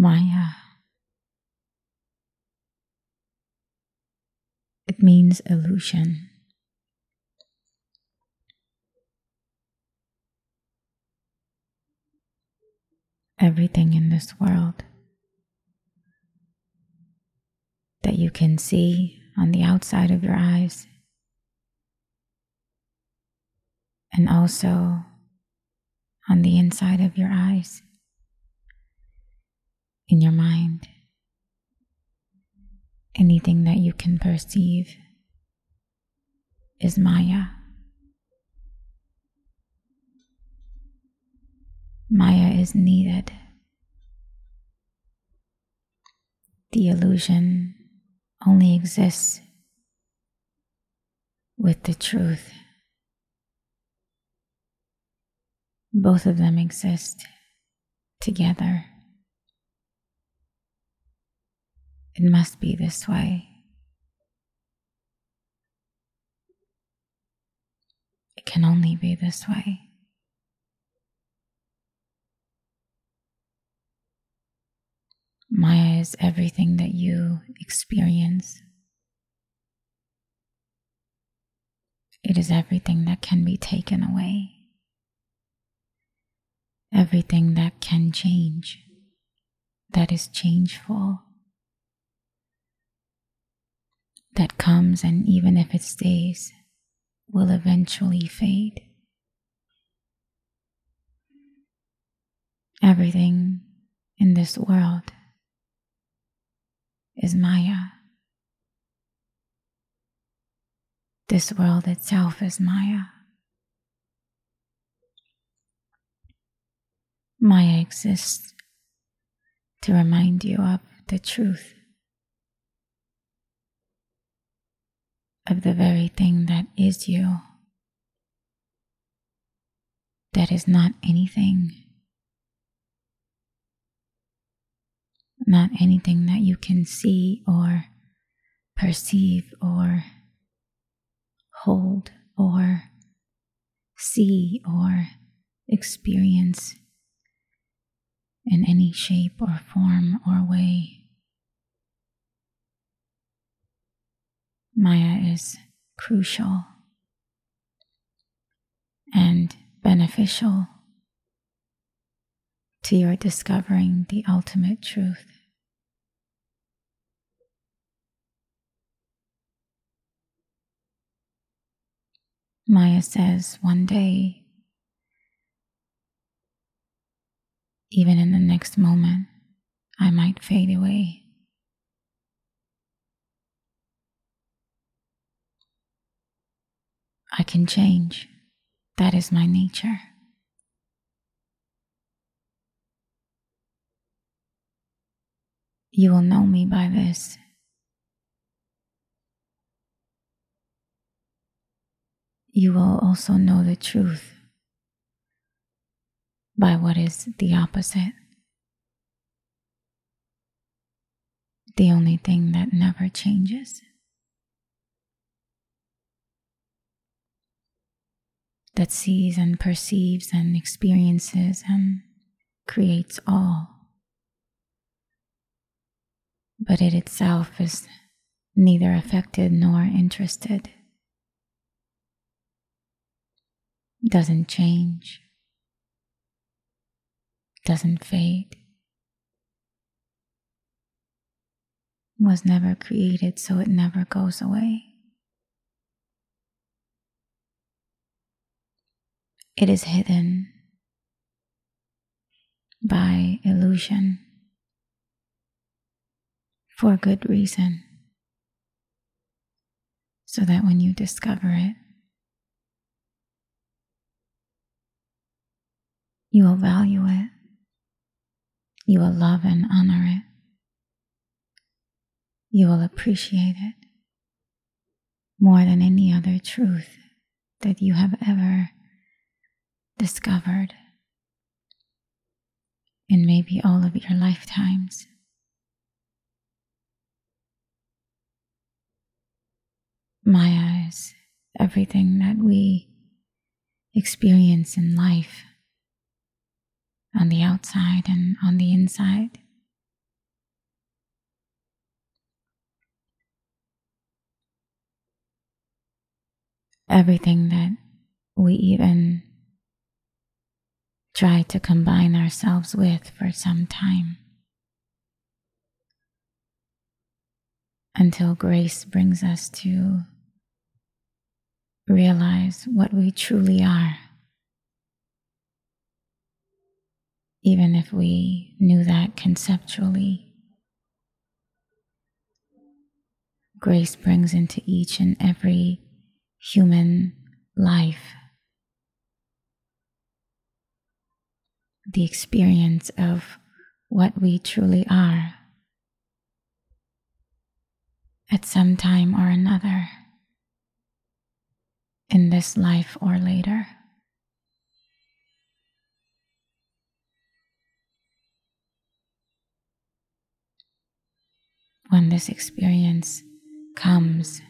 Maya. It means illusion. Everything in this world that you can see on the outside of your eyes and also on the inside of your eyes, in your mind. Anything that you can perceive is Maya. Maya is needed. The illusion only exists with the truth. Both of them exist together. It must be this way. It can only be this way. Maya is everything that you experience. It is everything that can be taken away everything that can change, that is changeful, that comes and even if it stays, will eventually fade. Everything in this world is Maya. This world itself is Maya. Maya exists to remind you of the truth of the very thing that is you, that is not anything, not anything that you can see or perceive or hold or see or experience in any shape or form or way. Maya is crucial and beneficial to your discovering the ultimate truth. Maya says one day Even in the next moment, I might fade away. Can change. That is my nature. You will know me by this. You will also know the truth by what is the opposite. The only thing that never changes. That sees and perceives and experiences and creates all. But it itself is neither affected nor interested, doesn't change doesn't fade, was never created, so it never goes away. It is hidden by illusion for good reason, so that when you discover it, you will value it you will love and honor it. You will appreciate it more than any other truth that you have ever discovered in maybe all of your lifetimes. my eyes, everything that we experience in life on the outside and on the inside. Everything that we even try to combine ourselves with for some time. Until grace brings us to realize what we truly are. Even if we knew that conceptually, grace brings into each and every human life the experience of what we truly are at some time or another in this life or later. When this experience comes,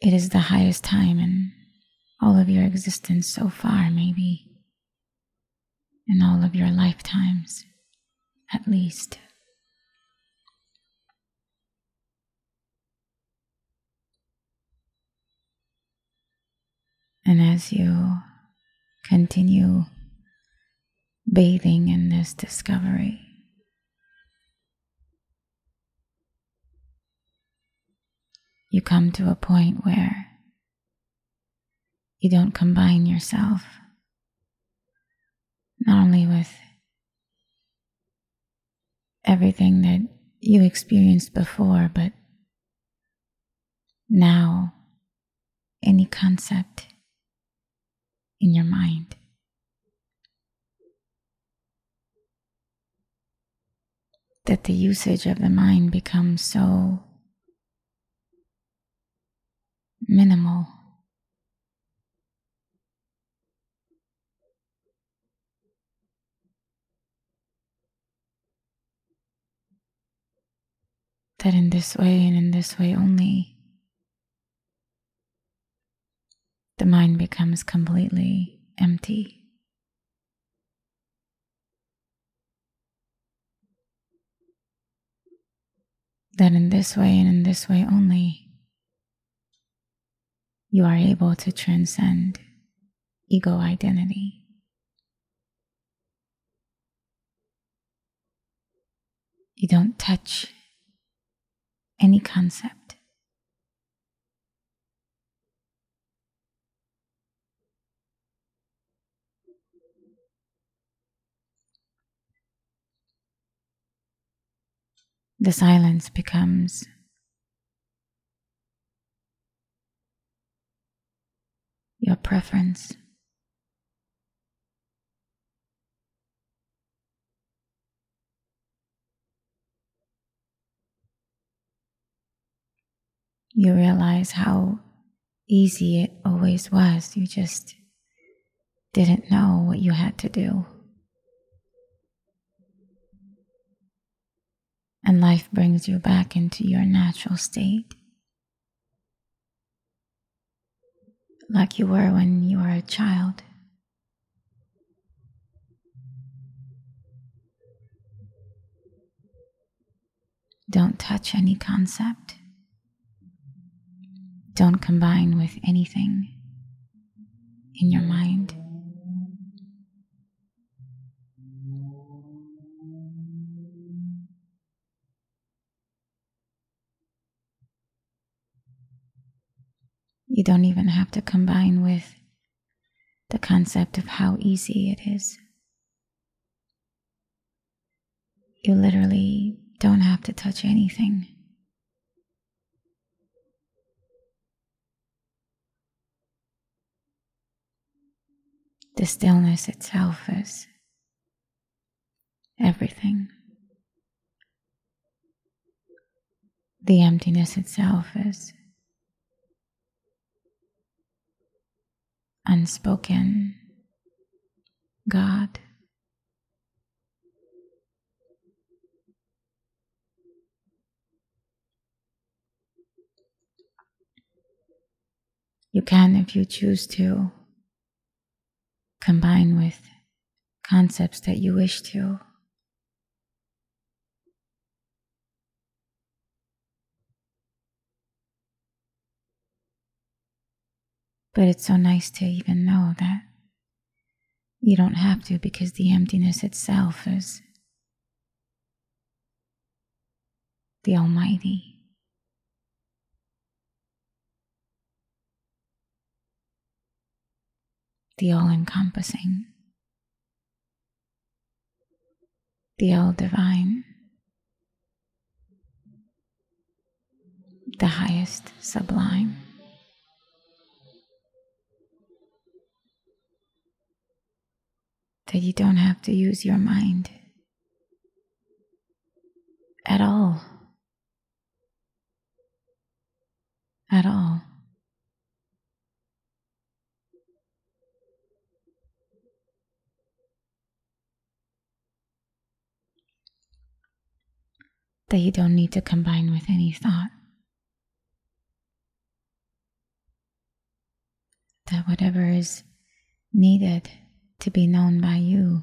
it is the highest time in all of your existence so far, maybe in all of your lifetimes, at least. And as you continue bathing in this discovery, you come to a point where you don't combine yourself not only with everything that you experienced before, but now any concept in your mind. That the usage of the mind becomes so minimal. That in this way and in this way only, the mind becomes completely empty. That in this way and in this way only, you are able to transcend ego identity. You don't touch any concept. the silence becomes your preference. You realize how easy it always was. You just didn't know what you had to do. and life brings you back into your natural state. Like you were when you were a child. Don't touch any concept. Don't combine with anything in your mind. You don't even have to combine with the concept of how easy it is. You literally don't have to touch anything. The stillness itself is everything. The emptiness itself is unspoken God. You can, if you choose to, combine with concepts that you wish to. But it's so nice to even know that you don't have to because the emptiness itself is the Almighty. The all encompassing, the all divine, the highest sublime. that you don't have to use your mind at all. At all. That you don't need to combine with any thought. That whatever is needed to be known by you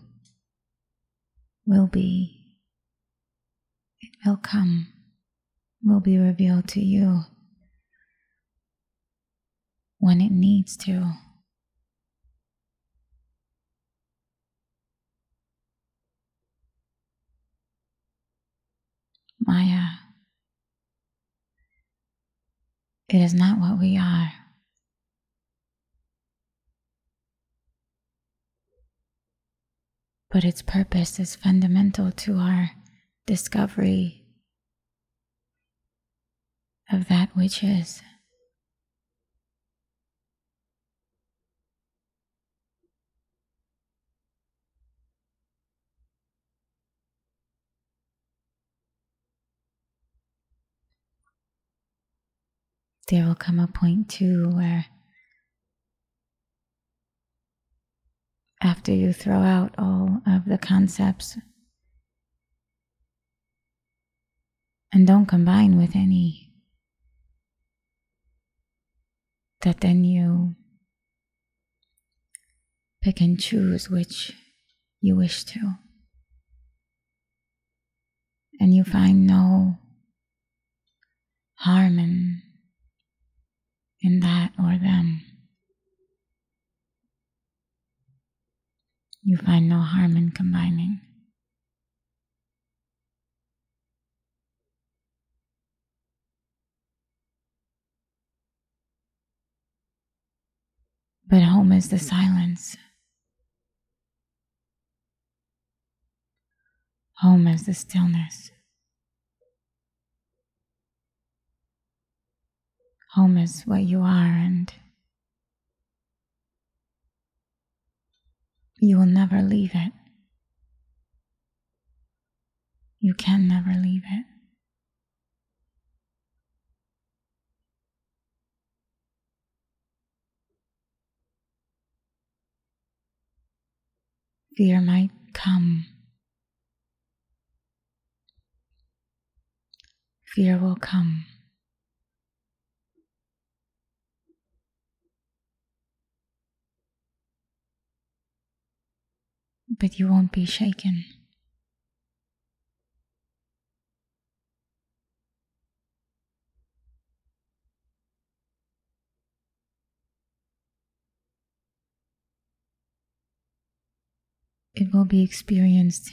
will be, it will come, will be revealed to you when it needs to. Maya, it is not what we are. but its purpose is fundamental to our discovery of that which is. There will come a point too where after you throw out all of the concepts and don't combine with any, that then you pick and choose which you wish to. And you find no harm in, in that or them. you find no harm in combining. But home is the silence. Home is the stillness. Home is what you are, and You will never leave it. You can never leave it. Fear might come. Fear will come. But you won't be shaken. It will be experienced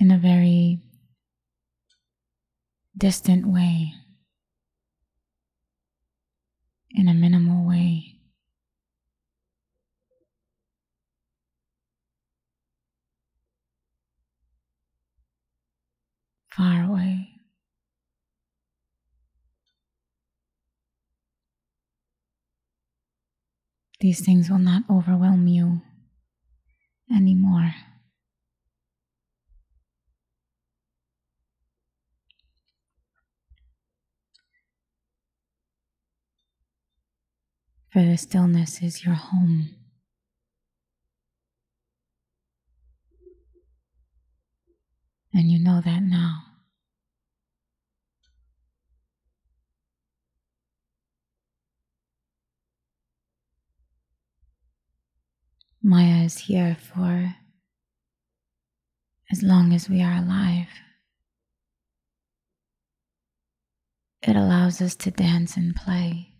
in a very distant way, in a minimal way. Far away. These things will not overwhelm you anymore. For the stillness is your home. And you know that now. Maya is here for as long as we are alive. It allows us to dance and play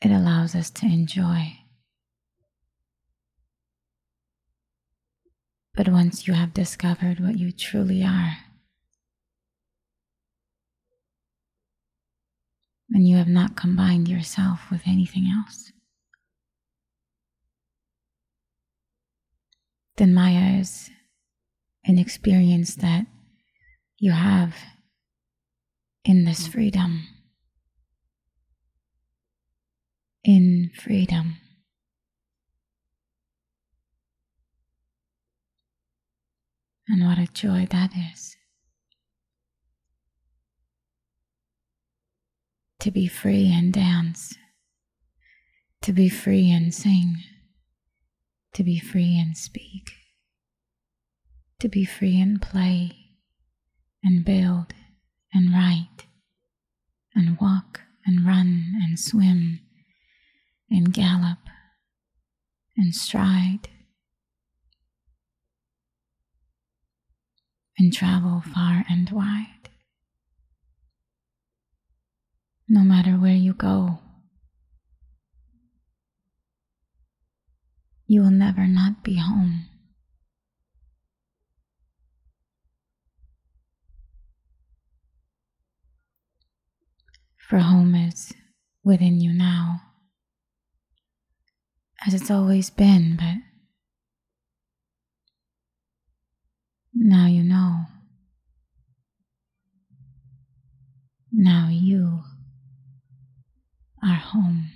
it allows us to enjoy. But once you have discovered what you truly are, and you have not combined yourself with anything else, then Maya is an experience that you have in this freedom. In freedom. And what a joy that is. To be free and dance, to be free and sing, to be free and speak, to be free and play and build and write and walk and run and swim and gallop and stride and travel far and wide. No matter where you go, you will never not be home. For home is within you now, as it's always been, but Now you know. Now you are home.